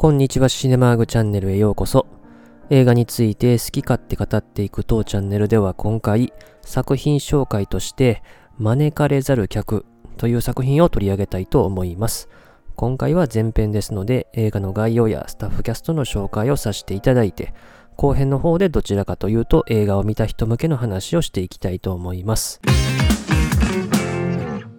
こんにちはシネマーグチャンネルへようこそ。映画について好き勝手語っていく当チャンネルでは今回作品紹介として招かれざる客という作品を取り上げたいと思います。今回は前編ですので映画の概要やスタッフキャストの紹介をさせていただいて後編の方でどちらかというと映画を見た人向けの話をしていきたいと思います。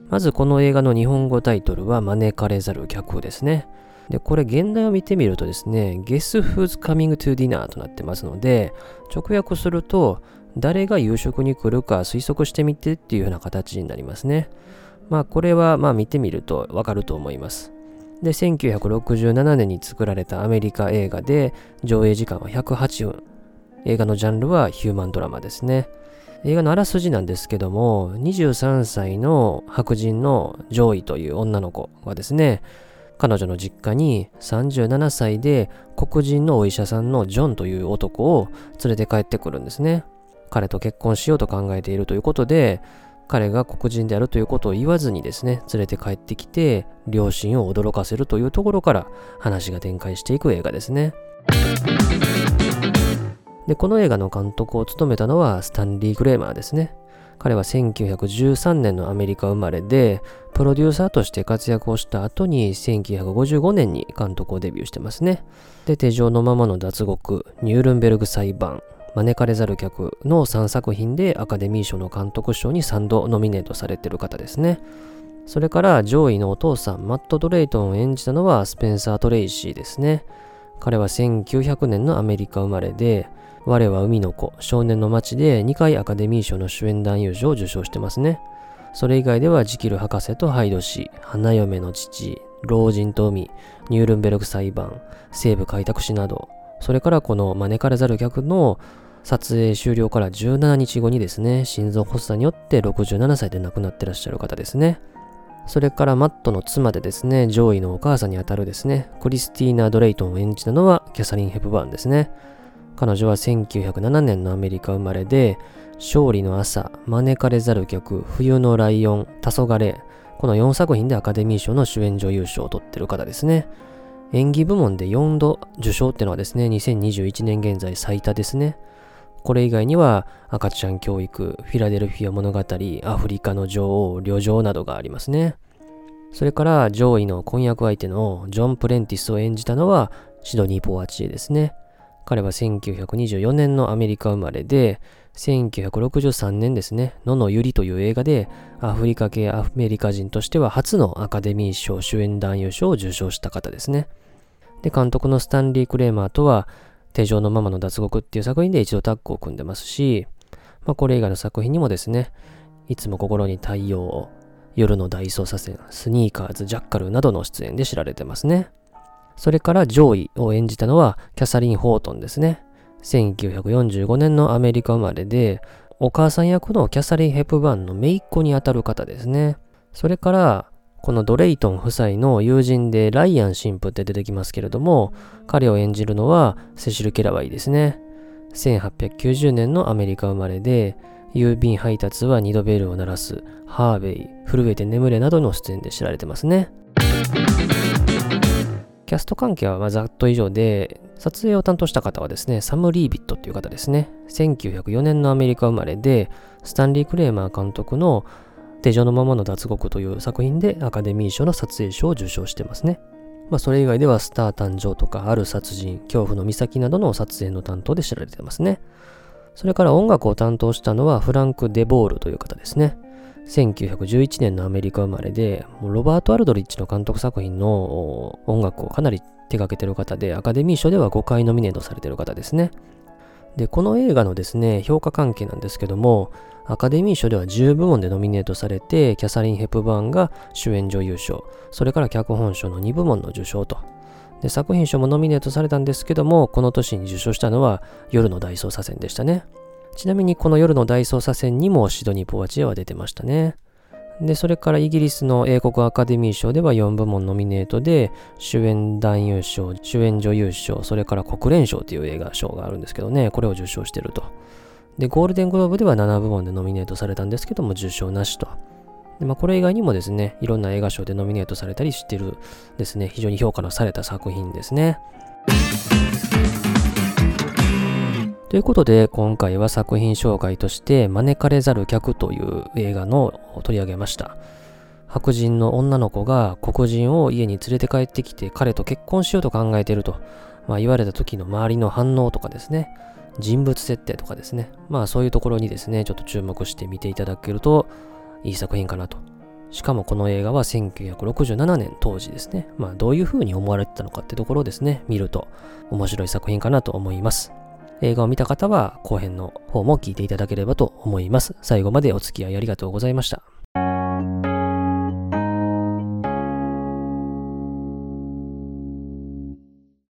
まずこの映画の日本語タイトルは招かれざる客ですね。で、これ原題を見てみるとですね、Guess Who's Coming to Dinner となってますので、直訳すると、誰が夕食に来るか推測してみてっていうような形になりますね。まあこれはまあ見てみるとわかると思います。で、1967年に作られたアメリカ映画で上映時間は108分。映画のジャンルはヒューマンドラマですね。映画のあらすじなんですけども、23歳の白人のジョイという女の子はですね、彼女の実家に37歳で黒人のお医者さんのジョンという男を連れて帰ってくるんですね。彼と結婚しようと考えているということで、彼が黒人であるということを言わずにですね、連れて帰ってきて、両親を驚かせるというところから話が展開していく映画ですね。で、この映画の監督を務めたのはスタンリー・クレーマーですね。彼は1913年のアメリカ生まれで、プロデューサーとして活躍をした後に1955年に監督をデビューしてますね。で、手錠のままの脱獄、ニュールンベルグ裁判、招かれざる客の3作品でアカデミー賞の監督賞に3度ノミネートされてる方ですね。それから上位のお父さん、マット・ドレイトンを演じたのはスペンサー・トレイシーですね。彼は1900年のアメリカ生まれで、我は海の子、少年の街で2回アカデミー賞の主演男優賞を受賞してますね。それ以外ではジキル博士とハイド氏、花嫁の父、老人と海、ニュールンベルク裁判、西部開拓史など、それからこの招かれざる客の撮影終了から17日後にですね、心臓発作によって67歳で亡くなってらっしゃる方ですね。それからマットの妻でですね、上位のお母さんにあたるですね、クリスティーナ・ドレイトンを演じたのはキャサリン・ヘプバーンですね。彼女は1907年のアメリカ生まれで、勝利の朝、招かれざる客、冬のライオン、黄昏、この4作品でアカデミー賞の主演女優賞を取ってる方ですね。演技部門で4度受賞っていうのはですね、2021年現在最多ですね。これ以外には赤ちゃん教育、フィラデルフィア物語、アフリカの女王、旅情などがありますね。それから上位の婚約相手のジョン・プレンティスを演じたのはシドニー・ポワチエですね。彼は1924年のアメリカ生まれで、1963年ですね、ののゆりという映画で、アフリカ系アメリカ人としては初のアカデミー賞主演男優賞を受賞した方ですね。で、監督のスタンリー・クレーマーとは、手錠のママの脱獄っていう作品で一度タッグを組んでますし、まあ、これ以外の作品にもですね、いつも心に太陽を、夜の大捜査線、スニーカーズ、ジャッカルなどの出演で知られてますね。それから上位を演じたのはキャサリン・ホートンですね。1945年のアメリカ生まれで、お母さん役のキャサリン・ヘプバーンの姪っ子にあたる方ですね。それから、このドレイトン夫妻の友人でライアン神父って出てきますけれども、彼を演じるのはセシル・ケラワイですね。1890年のアメリカ生まれで、郵便配達は二度ベルを鳴らす、ハーベイ、震えて眠れなどの出演で知られてますね。キャスト関係はまざっと以上で、撮影を担当した方はですね、サム・リービットっていう方ですね。1904年のアメリカ生まれで、スタンリー・クレーマー監督の手錠のままの脱獄という作品でアカデミー賞の撮影賞を受賞してますね。まあ、それ以外ではスター誕生とか、ある殺人、恐怖の岬などの撮影の担当で知られてますね。それから音楽を担当したのはフランク・デボールという方ですね。1911年のアメリカ生まれで、ロバート・アルドリッチの監督作品の音楽をかなり手掛けてる方で、アカデミー賞では5回ノミネートされてる方ですね。で、この映画のですね、評価関係なんですけども、アカデミー賞では10部門でノミネートされて、キャサリン・ヘプバーンが主演女優賞、それから脚本賞の2部門の受賞と。で、作品賞もノミネートされたんですけども、この年に受賞したのは夜の大捜査線でしたね。ちなみにこの夜の大捜査線にもシドニー・ポワチエは出てましたね。で、それからイギリスの英国アカデミー賞では4部門ノミネートで、主演男優賞、主演女優賞、それから国連賞という映画賞があるんですけどね、これを受賞してると。で、ゴールデングローブでは7部門でノミネートされたんですけども、受賞なしと。でまあ、これ以外にもですね、いろんな映画賞でノミネートされたりしてるですね、非常に評価のされた作品ですね。ということで、今回は作品紹介として、招かれざる客という映画の取り上げました。白人の女の子が黒人を家に連れて帰ってきて彼と結婚しようと考えてると、まあ、言われた時の周りの反応とかですね、人物設定とかですね、まあそういうところにですね、ちょっと注目して見ていただけるといい作品かなと。しかもこの映画は1967年当時ですね、まあどういう風に思われてたのかってところをですね、見ると面白い作品かなと思います。映画を見た方は後編の方も聞いていただければと思います。最後までお付き合いありがとうございました。